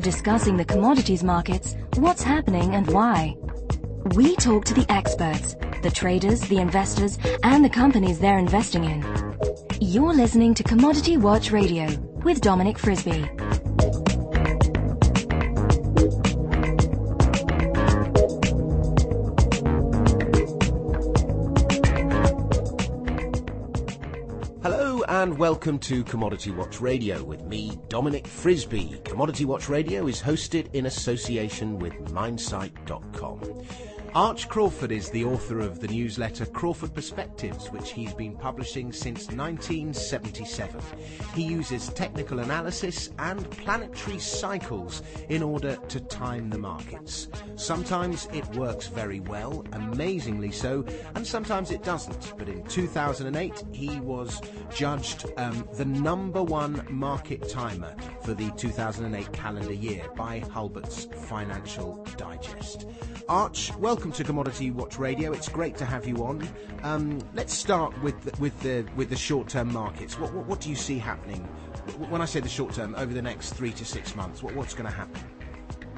Discussing the commodities markets, what's happening and why. We talk to the experts, the traders, the investors, and the companies they're investing in. You're listening to Commodity Watch Radio with Dominic Frisby. Welcome to Commodity Watch Radio with me, Dominic Frisby. Commodity Watch Radio is hosted in association with Minesite.com. Arch Crawford is the author of the newsletter Crawford Perspectives, which he's been publishing since 1977. He uses technical analysis and planetary cycles in order to time the markets. Sometimes it works very well, amazingly so, and sometimes it doesn't. But in 2008, he was judged um, the number one market timer for the 2008 calendar year by Hulbert's Financial Digest. Arch, welcome to Commodity Watch Radio. It's great to have you on. Um, let's start with the, with the with the short-term markets. What, what, what do you see happening? When I say the short term, over the next three to six months, what, what's going to happen?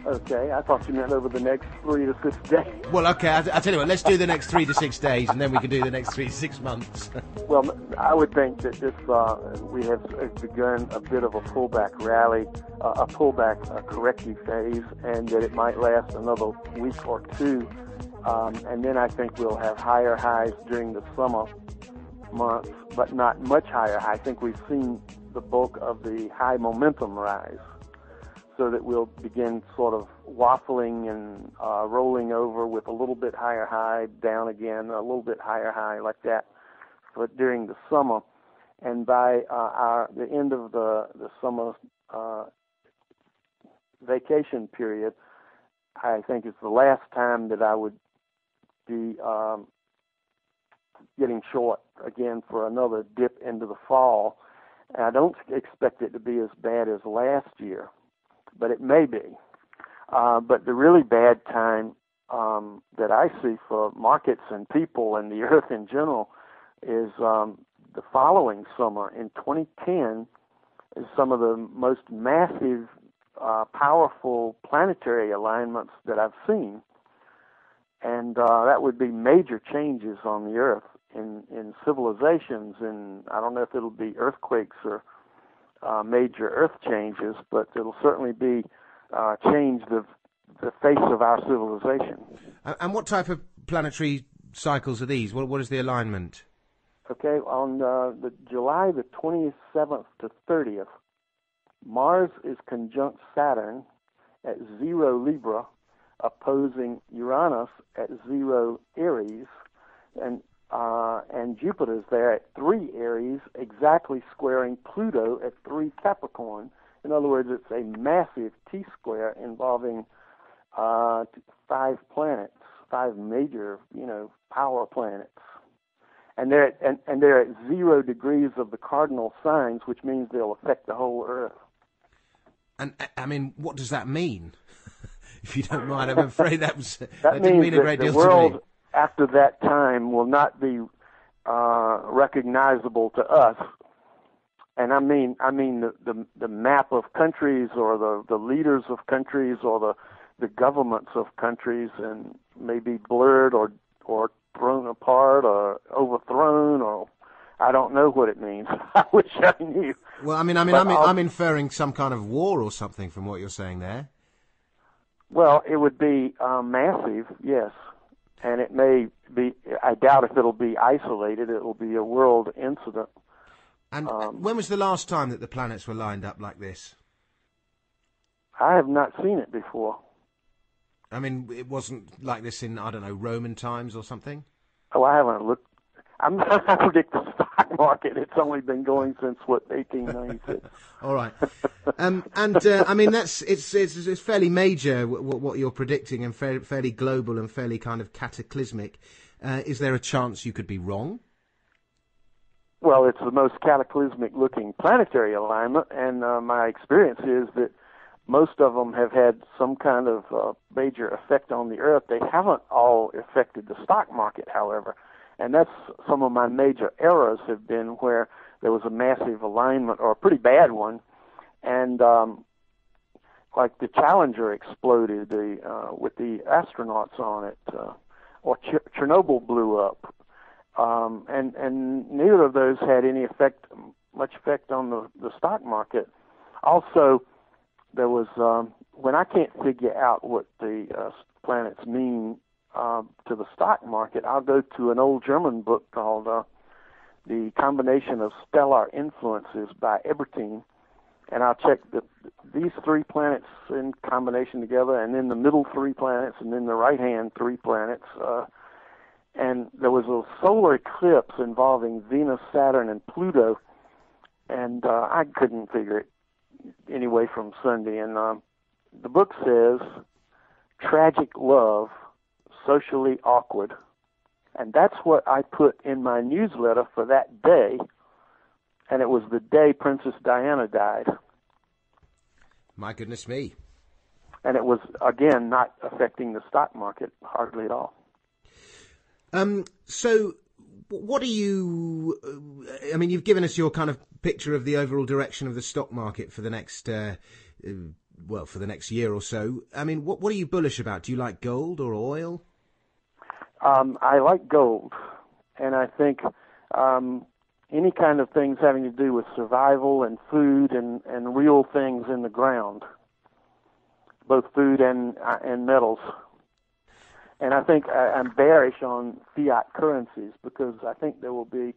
Okay, I thought you meant over the next three to six days. Well, okay, I, I tell you what, let's do the next three to six days, and then we can do the next three to six months. well, I would think that this uh, we have begun a bit of a pullback rally, uh, a pullback a corrective phase, and that it might last another week or two, um, and then I think we'll have higher highs during the summer months, but not much higher. I think we've seen the bulk of the high momentum rise so that we'll begin sort of waffling and uh, rolling over with a little bit higher high, down again, a little bit higher high, like that, but during the summer. And by uh, our the end of the the summer uh, vacation period, I think it's the last time that I would be um, getting short again for another dip into the fall. And I don't expect it to be as bad as last year but it may be. Uh, but the really bad time um, that I see for markets and people and the earth in general is um, the following summer in 2010 is some of the most massive, uh, powerful planetary alignments that I've seen, and uh, that would be major changes on the earth in in civilizations. And I don't know if it'll be earthquakes or uh, major earth changes, but it'll certainly be uh, change the the face of our civilization. And what type of planetary cycles are these? What what is the alignment? Okay, on uh, the July the 27th to 30th, Mars is conjunct Saturn at zero Libra, opposing Uranus at zero Aries, and uh, and Jupiter's there at three Aries, exactly squaring Pluto at three Capricorn. In other words, it's a massive T square involving uh, five planets, five major, you know, power planets. And they're at, and, and they're at zero degrees of the cardinal signs, which means they'll affect the whole Earth. And I mean, what does that mean? If you don't mind, I'm afraid that was that, that didn't mean a great deal world, to me after that time will not be uh, recognizable to us. And I mean, I mean the, the the map of countries, or the the leaders of countries, or the the governments of countries, and may be blurred or or thrown apart or overthrown or I don't know what it means. I wish I knew. Well, I mean, I mean, I'm, I'm inferring some kind of war or something from what you're saying there. Well, it would be um, massive, yes and it may be. I doubt if it'll be isolated. It will be a world incident. And um, when was the last time that the planets were lined up like this? I have not seen it before. I mean, it wasn't like this in I don't know Roman times or something. Oh, I haven't looked. I'm not. I predict the stock market. It's only been going since what 1896. All right, um, and uh, I mean that's it's, it's it's fairly major what, what you're predicting and fairly, fairly global and fairly kind of cataclysmic. Uh, is there a chance you could be wrong? Well, it's the most cataclysmic looking planetary alignment, and uh, my experience is that most of them have had some kind of uh, major effect on the Earth. They haven't all affected the stock market, however and that's some of my major errors have been where there was a massive alignment or a pretty bad one, and um, like the Challenger exploded the uh, with the astronauts on it, uh, or Ch- Chernobyl blew up, um, and and neither of those had any effect, much effect on the the stock market. Also, there was um, when I can't figure out what the uh, planets mean uh, to the stock market, I'll go to an old German book called uh, "The Combination of Stellar Influences" by Ebertin, and I'll check the, these three planets in combination together, and then the middle three planets, and then the right hand three planets. Uh, and there was a solar eclipse involving Venus, Saturn, and Pluto, and uh, I couldn't figure it anyway from Sunday. And um, the book says, "Tragic love, socially awkward," and that's what I put in my newsletter for that day. And it was the day Princess Diana died. My goodness me. And it was, again, not affecting the stock market hardly at all. Um, so, what are you? Uh, I mean, you've given us your kind of picture of the overall direction of the stock market for the next, uh, uh, well, for the next year or so. I mean, what what are you bullish about? Do you like gold or oil? Um, I like gold, and I think um, any kind of things having to do with survival and food and and real things in the ground, both food and uh, and metals. And I think I, am bearish on fiat currencies because I think there will be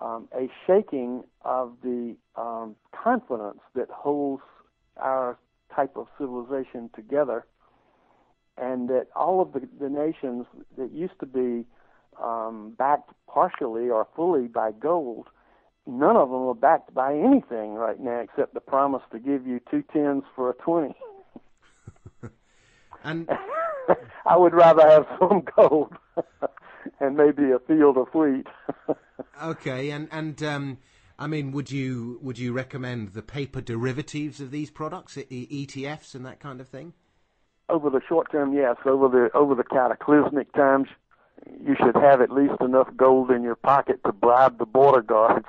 um, a shaking of the um, confidence that holds our type of civilization together, and that all of the, the nations that used to be um, backed partially or fully by gold, none of them are backed by anything right now except the promise to give you two tens for a twenty. and I would rather have some gold and maybe a field of wheat. okay, and and um, I mean, would you would you recommend the paper derivatives of these products, ETFs, and that kind of thing? Over the short term, yes. Over the over the cataclysmic times, you should have at least enough gold in your pocket to bribe the border guards.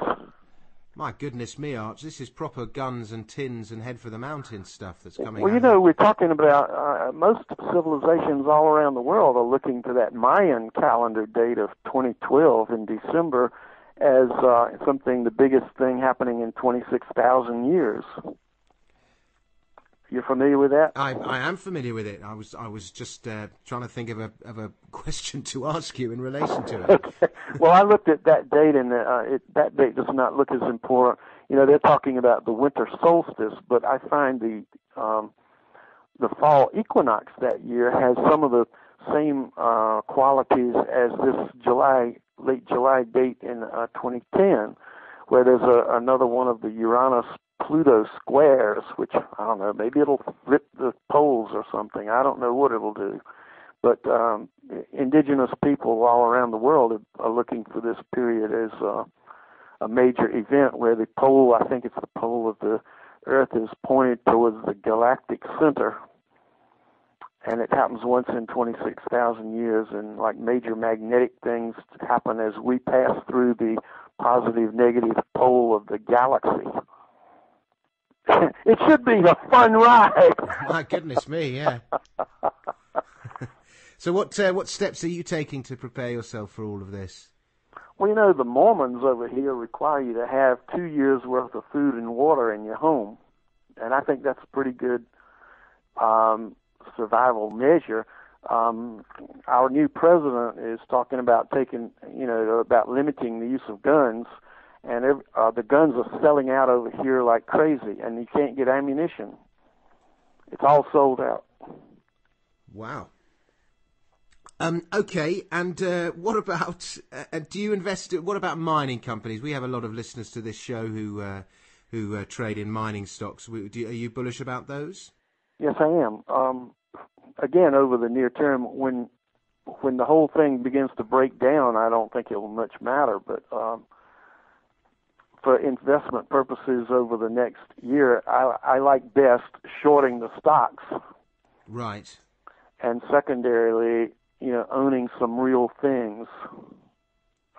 My goodness me, Arch, this is proper guns and tins and head for the mountains stuff that's coming. Well, you know, we're talking about uh, most civilizations all around the world are looking to that Mayan calendar date of 2012 in December as uh, something the biggest thing happening in 26,000 years. You're familiar with that? I, I am familiar with it. I was I was just uh, trying to think of a of a question to ask you in relation to it. okay. Well, I looked at that date, and uh, it, that date does not look as important. You know, they're talking about the winter solstice, but I find the um, the fall equinox that year has some of the same uh, qualities as this July late July date in uh, 2010, where there's a, another one of the Uranus Pluto squares, which I don't know, maybe it'll flip the poles or something. I don't know what it'll do. But um, indigenous people all around the world are, are looking for this period as uh, a major event where the pole, I think it's the pole of the Earth, is pointed towards the galactic center. And it happens once in 26,000 years, and like major magnetic things happen as we pass through the positive negative pole of the galaxy. it should be a fun ride. My goodness me, yeah. so what uh, what steps are you taking to prepare yourself for all of this? Well, you know, the Mormons over here require you to have two years worth of food and water in your home, and I think that's a pretty good um, survival measure. Um, our new president is talking about taking, you know, about limiting the use of guns and every, uh, the guns are selling out over here like crazy, and you can't get ammunition. It's all sold out. Wow. Um, okay, and uh, what about? Uh, do you invest? What about mining companies? We have a lot of listeners to this show who uh, who uh, trade in mining stocks. Do, are you bullish about those? Yes, I am. Um, again, over the near term, when when the whole thing begins to break down, I don't think it will much matter. But um, for investment purposes over the next year, I, I like best shorting the stocks. Right. And secondarily, you know, owning some real things.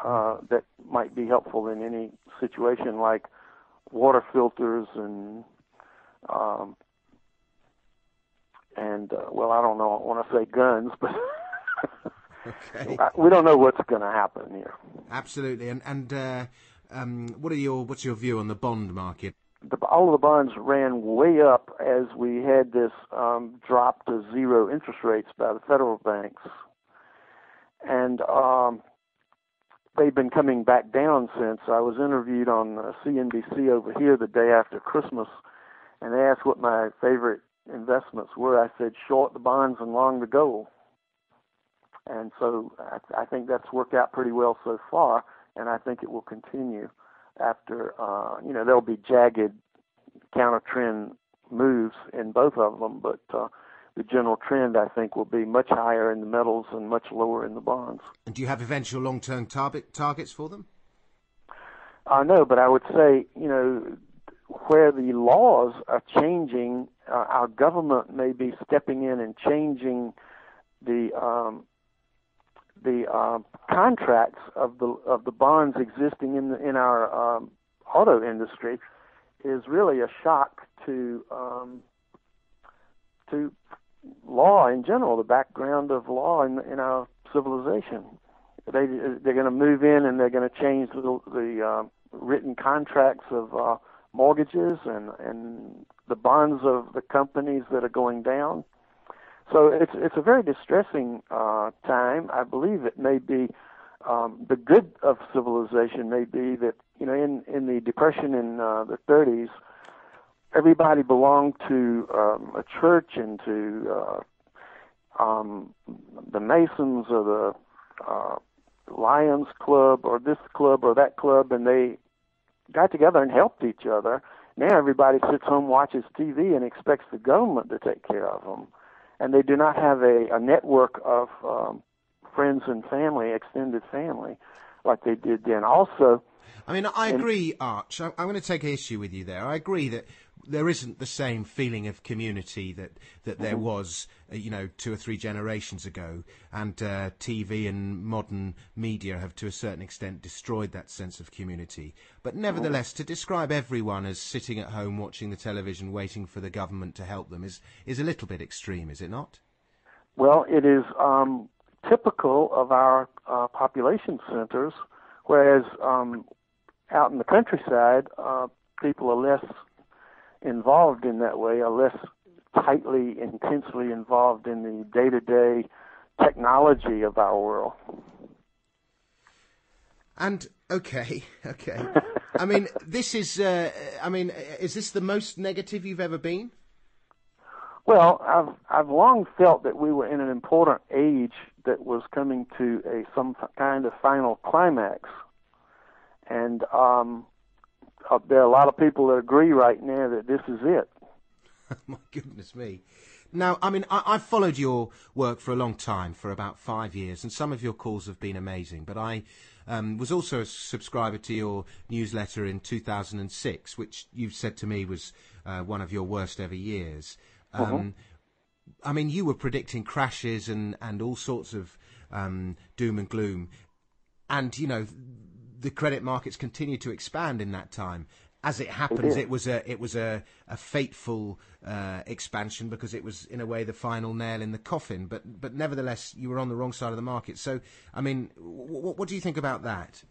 uh, that might be helpful in any situation, like water filters and um, and uh, well, I don't know. I want to say guns, but okay. we don't know what's going to happen here. Absolutely, and and uh, um, what are your what's your view on the bond market? The, all of the bonds ran way up as we had this um, drop to zero interest rates by the federal banks, and um, they've been coming back down since. I was interviewed on uh, CNBC over here the day after Christmas, and they asked what my favorite investments were. I said short the bonds and long the gold. And so I, I think that's worked out pretty well so far, and I think it will continue after, uh, you know, there'll be jagged counter trend moves in both of them, but uh, the general trend, I think, will be much higher in the metals and much lower in the bonds. And do you have eventual long-term target targets for them? Uh, no, but I would say, you know, where the laws are changing, uh, our government may be stepping in and changing the um, the uh, contracts of the of the bonds existing in the, in our um, auto industry is really a shock to um, to law in general, the background of law in, in our civilization. They they're going to move in and they're going to change the, the uh, written contracts of uh, mortgages and and the bonds of the companies that are going down. So it's it's a very distressing uh, time. I believe it may be um, the good of civilization may be that you know in in the depression in uh, the 30s, everybody belonged to um, a church and to uh, um, the Masons or the uh, Lions Club or this club or that club, and they got together and helped each other. Now everybody sits home, watches TV, and expects the government to take care of them, and they do not have a, a network of um, friends and family, extended family, like they did then. Also, I mean, I agree, Arch. I'm going to take issue with you there. I agree that there isn't the same feeling of community that that there mm-hmm. was, uh, you know, two or three generations ago. And uh, TV and modern media have, to a certain extent, destroyed that sense of community. But nevertheless, to describe everyone as sitting at home watching the television, waiting for the government to help them, is is a little bit extreme, is it not? Well, it is um, typical of our uh, population centers, whereas um, out in the countryside, uh, people are less involved in that way, are less tightly, intensely involved in the day to day technology of our world. And okay, okay. I mean, this is. Uh, I mean, is this the most negative you've ever been? Well, I've I've long felt that we were in an important age that was coming to a some kind of final climax, and um, uh, there are a lot of people that agree right now that this is it. My goodness me. Now, I mean, I, have followed your work for a long time, for about five years, and some of your calls have been amazing. But I um, was also a subscriber to your newsletter in 2006, which you've said to me was uh, one of your worst ever years. Um, uh-huh. I mean, you were predicting crashes and, and all sorts of um, doom and gloom. And, you know, the credit markets continued to expand in that time. As it happens, it, it was a it was a, a fateful uh, expansion because it was in a way the final nail in the coffin. But but nevertheless, you were on the wrong side of the market. So I mean, w- what do you think about that?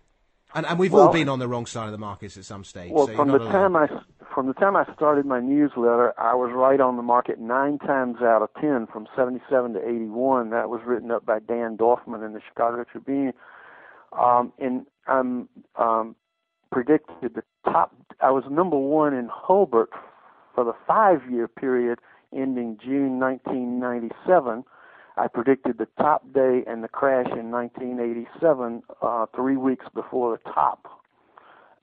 And, and we've well, all been on the wrong side of the markets at some stage. Well, so from the time I from the time I started my newsletter, I was right on the market nine times out of ten, from '77 to '81. That was written up by Dan Dorfman in the Chicago Tribune. Um, and I'm um, predicted the top. I was number one in Hulbert for the five-year period ending June 1997. I predicted the top day and the crash in 1987, uh, three weeks before the top.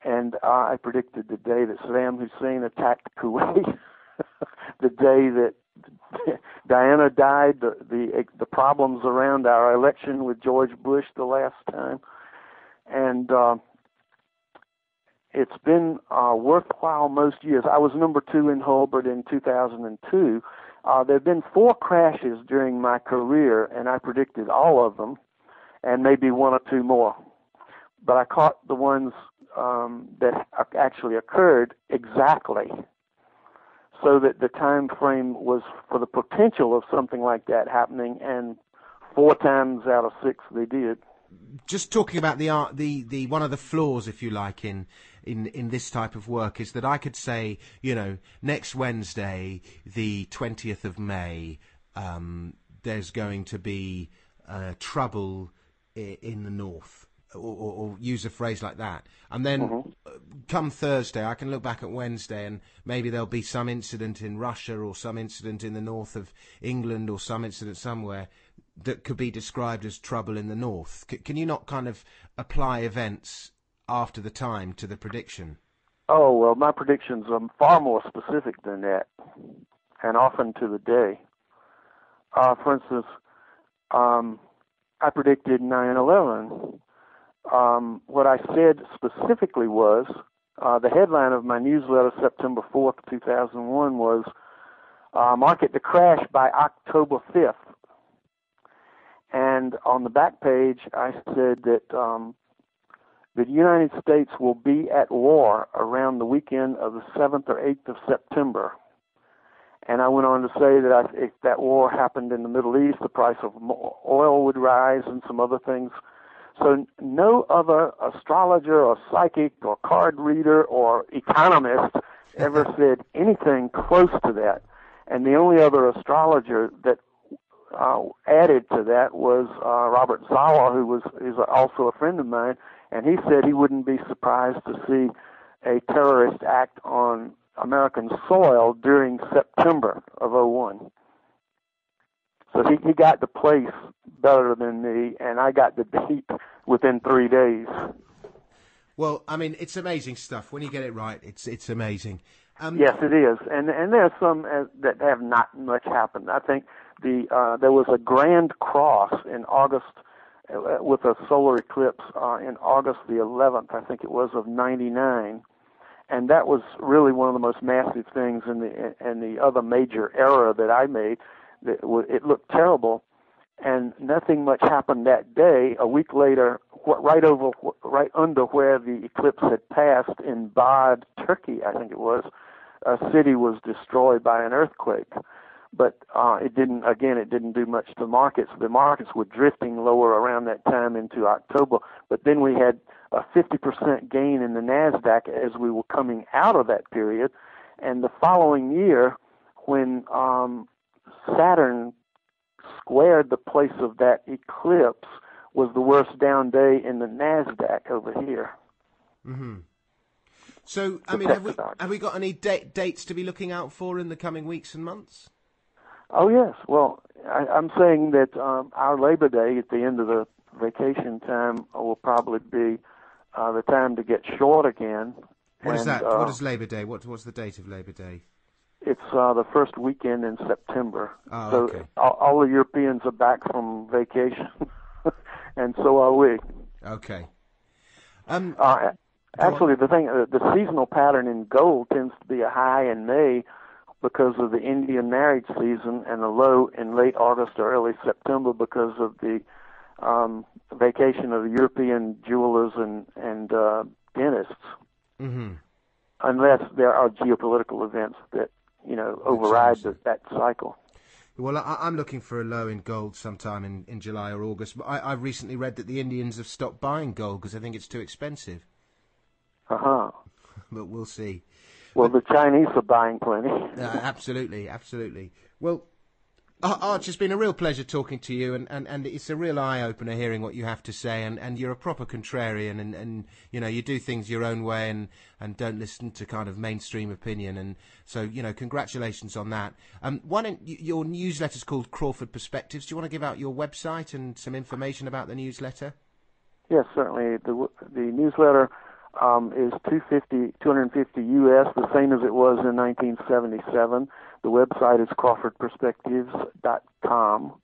And uh, I predicted the day that Saddam Hussein attacked Kuwait, the day that Diana died, the, the the problems around our election with George Bush the last time, and uh, it's been uh, worthwhile most years. I was number two in Hulbert in 2002. Uh, there have been four crashes during my career, and I predicted all of them, and maybe one or two more. but I caught the ones um, that actually occurred exactly, so that the time frame was for the potential of something like that happening, and four times out of six they did. Just talking about the art, the, the one of the flaws, if you like, in in in this type of work is that I could say, you know, next Wednesday, the twentieth of May, um, there's going to be uh, trouble in the north, or, or, or, use a phrase like that. And then mm-hmm. come Thursday, I can look back at Wednesday and maybe there'll be some incident in Russia or some incident in the north of England or some incident somewhere that could be described as trouble in the north. C- can you not kind of apply events after the time to the prediction? Oh, well, my predictions are far more specific than that, and often to the day. Uh, for instance, um, I predicted 9 11. Um, what I said specifically was uh, the headline of my newsletter, September 4th, 2001, was uh, Market to Crash by October 5th. And on the back page, I said that um, the United States will be at war around the weekend of the 7th or 8th of September. And I went on to say that I, if that war happened in the Middle East, the price of oil would rise and some other things. So no other astrologer or psychic or card reader or economist ever said anything close to that. And the only other astrologer that uh, added to that was uh, Robert Saleh, who was is also a friend of mine, and he said he wouldn't be surprised to see a terrorist act on American soil during September of 01. So he, he got the place better than me, and I got the date within three days. Well, I mean, it's amazing stuff. When you get it right, it's it's amazing. Um, yes, it is, and and there's some uh, that have not much happened. I think the uh, there was a grand cross in August uh, with a solar eclipse uh, in August the 11th, I think it was of '99, and that was really one of the most massive things in the in the other major error that I made. It looked terrible, and nothing much happened that day. A week later, right over, right under where the eclipse had passed in Bad, Turkey, I think it was, a city was destroyed by an earthquake but uh, it didn't. Again, it didn't do much to markets. The markets were drifting lower around that time into October, but then we had a 50% gain in the Nasdaq as we were coming out of that period, and the following year, when um, Saturn squared the place of that eclipse, was the worst down day in the Nasdaq over here. Mm-hmm. So, I mean, have we, have we got any da- dates to be looking out for in the coming weeks and months? Oh yes. Well, I, I'm saying that um, our Labor Day at the end of the vacation time will probably be uh, the time to get short again. What and, is that? Uh, what is Labor Day? What what's the date of Labor Day? It's uh, the first weekend in September. Oh, so okay. all, all the Europeans are back from vacation, and so are we. Okay. Um, uh, actually, the thing, uh, the seasonal pattern in gold tends to be a high in May, because of the Indian marriage season and a low in late August or early September because of the um, vacation of the European jewelers and and uh, dentists. Mm-hmm. Unless there are geopolitical events that you know override the, that cycle. Well, I, am looking for a low in gold sometime in, in July or August. But I, have recently read that the Indians have stopped buying gold because they think it's too expensive. Uh huh. but we'll see. Well, the Chinese are buying plenty. uh, absolutely, absolutely. Well, Arch, it's been a real pleasure talking to you, and, and, and it's a real eye opener hearing what you have to say. And, and you're a proper contrarian, and, and you know you do things your own way, and, and don't listen to kind of mainstream opinion. And so you know, congratulations on that. Um, one your newsletter's called Crawford Perspectives. Do you want to give out your website and some information about the newsletter? Yes, certainly. The the newsletter um, is 250, 250 US, the same as it was in 1977. The website is crawfordperspectives.com.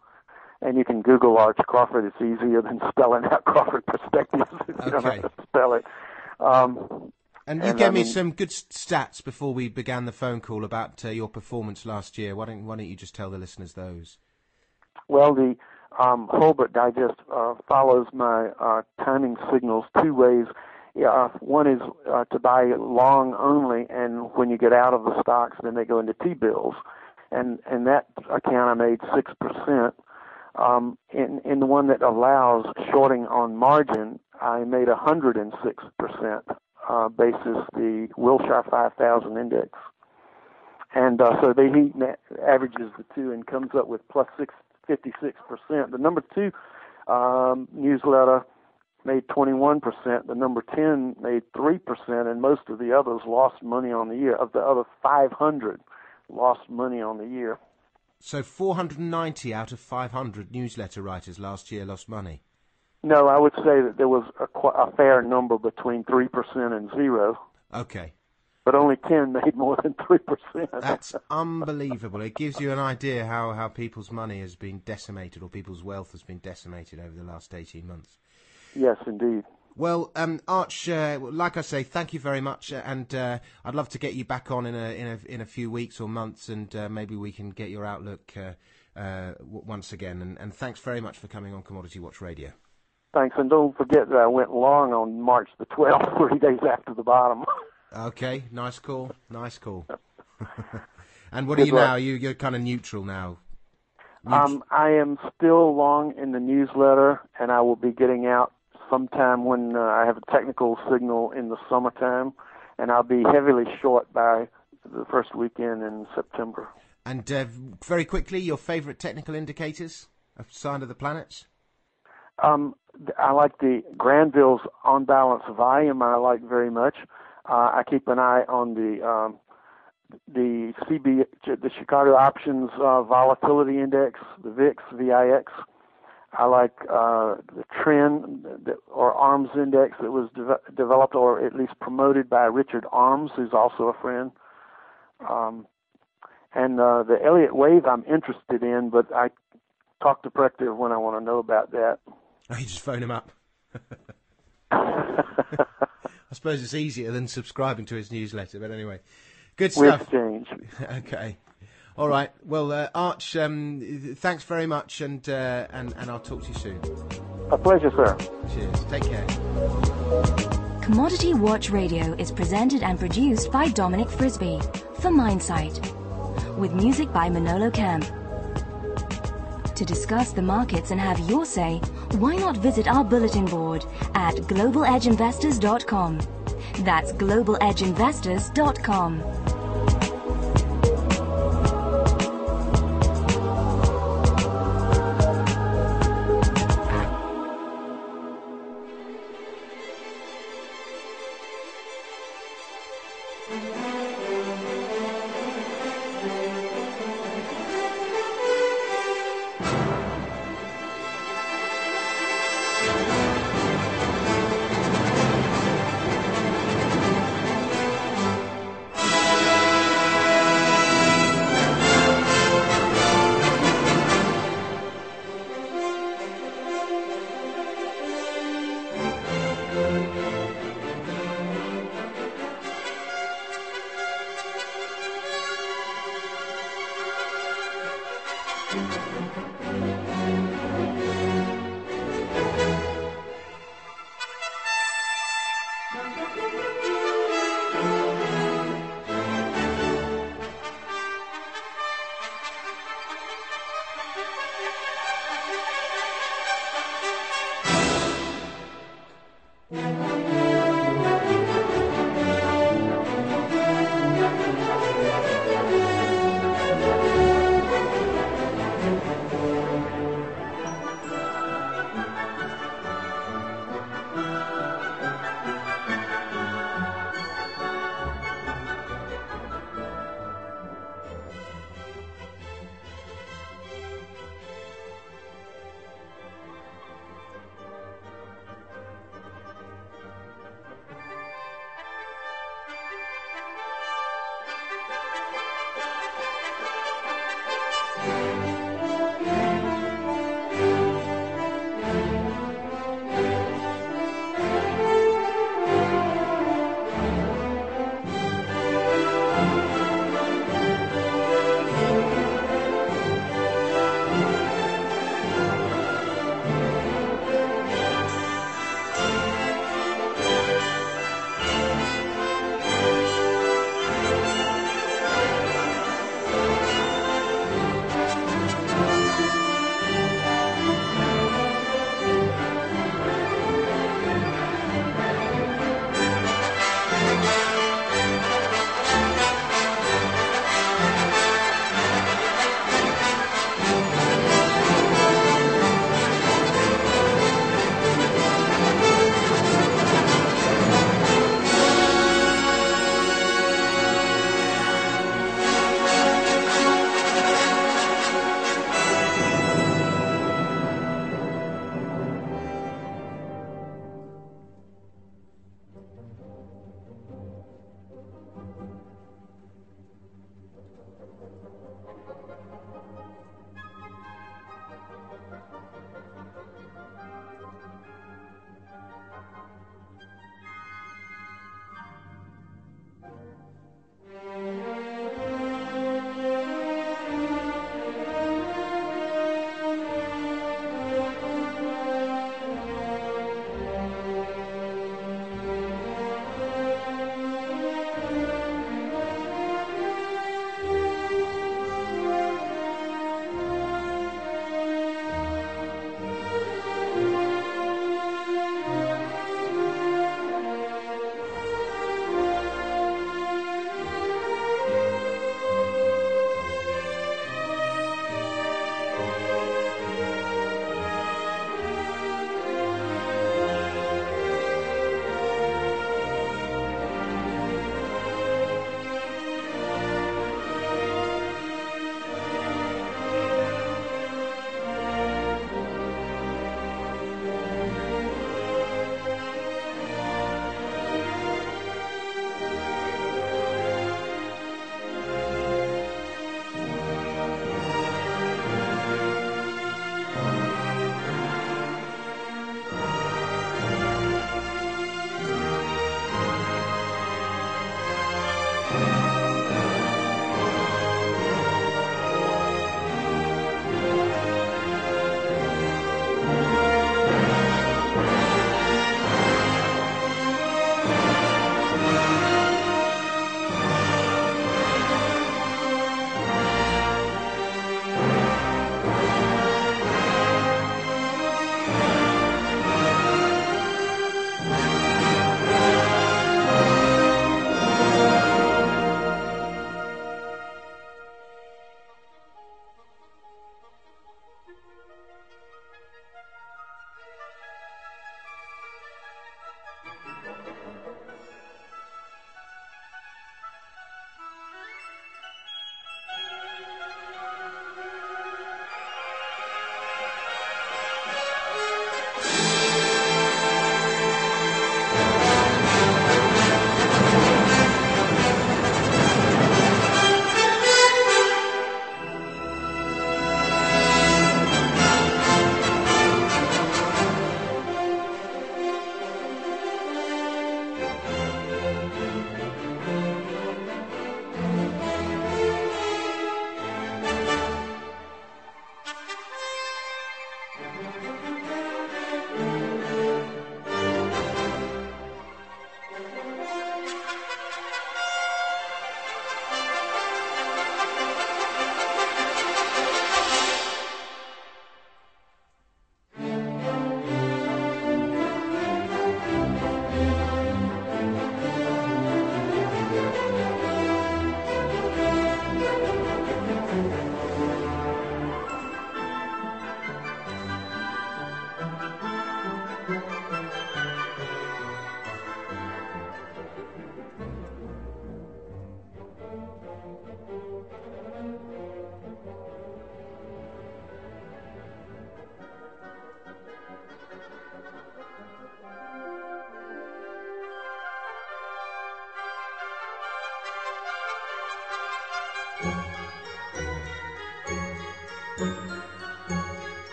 And you can Google Arch Crawford. It's easier than spelling out Crawford Perspectives if you okay. don't have to spell it. Um, and you and, gave I mean, me some good stats before we began the phone call about uh, your performance last year. Why don't Why don't you just tell the listeners those? Well, the um, Hulbert Digest uh, follows my uh, timing signals two ways. Yeah, one is uh, to buy long only, and when you get out of the stocks, then they go into T bills, and in that account I made six percent. Um, in in the one that allows shorting on margin, I made a hundred and six percent uh, basis the Wilshire 5000 index. And uh, so they he averages the two and comes up with plus six, 56%. The number two um, newsletter made 21%. The number 10 made 3%, and most of the others lost money on the year. Of the other 500, lost money on the year. So 490 out of 500 newsletter writers last year lost money. No, I would say that there was a, a fair number between three percent and zero. Okay. But only ten made more than three percent. That's unbelievable. It gives you an idea how, how people's money has been decimated or people's wealth has been decimated over the last eighteen months. Yes, indeed. Well, um, Arch, uh, like I say, thank you very much, uh, and uh, I'd love to get you back on in a in a in a few weeks or months, and uh, maybe we can get your outlook uh, uh, w- once again. And, and thanks very much for coming on Commodity Watch Radio. Thanks, and don't forget that I went long on March the 12th, three days after the bottom. okay, nice call, nice call. and what Good are you luck. now? You, you're kind of neutral now. Um, I am still long in the newsletter, and I will be getting out sometime when uh, I have a technical signal in the summertime, and I'll be heavily short by the first weekend in September. And uh, very quickly, your favorite technical indicators, a sign of the planets? Um, I like the Granville's on balance volume. I like very much. Uh, I keep an eye on the um, the CB the Chicago Options uh, Volatility Index, the VIX VIX. I like uh, the trend or ARMS index that was de- developed or at least promoted by Richard Arms, who's also a friend. Um, and uh, the Elliott wave I'm interested in, but I talk to Prechter when I want to know about that. Oh, you just phone him up. I suppose it's easier than subscribing to his newsletter, but anyway, good stuff. exchange. okay. All right. Well, uh, Arch, um, thanks very much, and, uh, and and I'll talk to you soon. A pleasure, sir. Cheers. Take care. Commodity Watch Radio is presented and produced by Dominic Frisby for Minesite, with music by Manolo Camp. To discuss the markets and have your say, why not visit our bulletin board at globaledgeinvestors.com. That's globaledgeinvestors.com.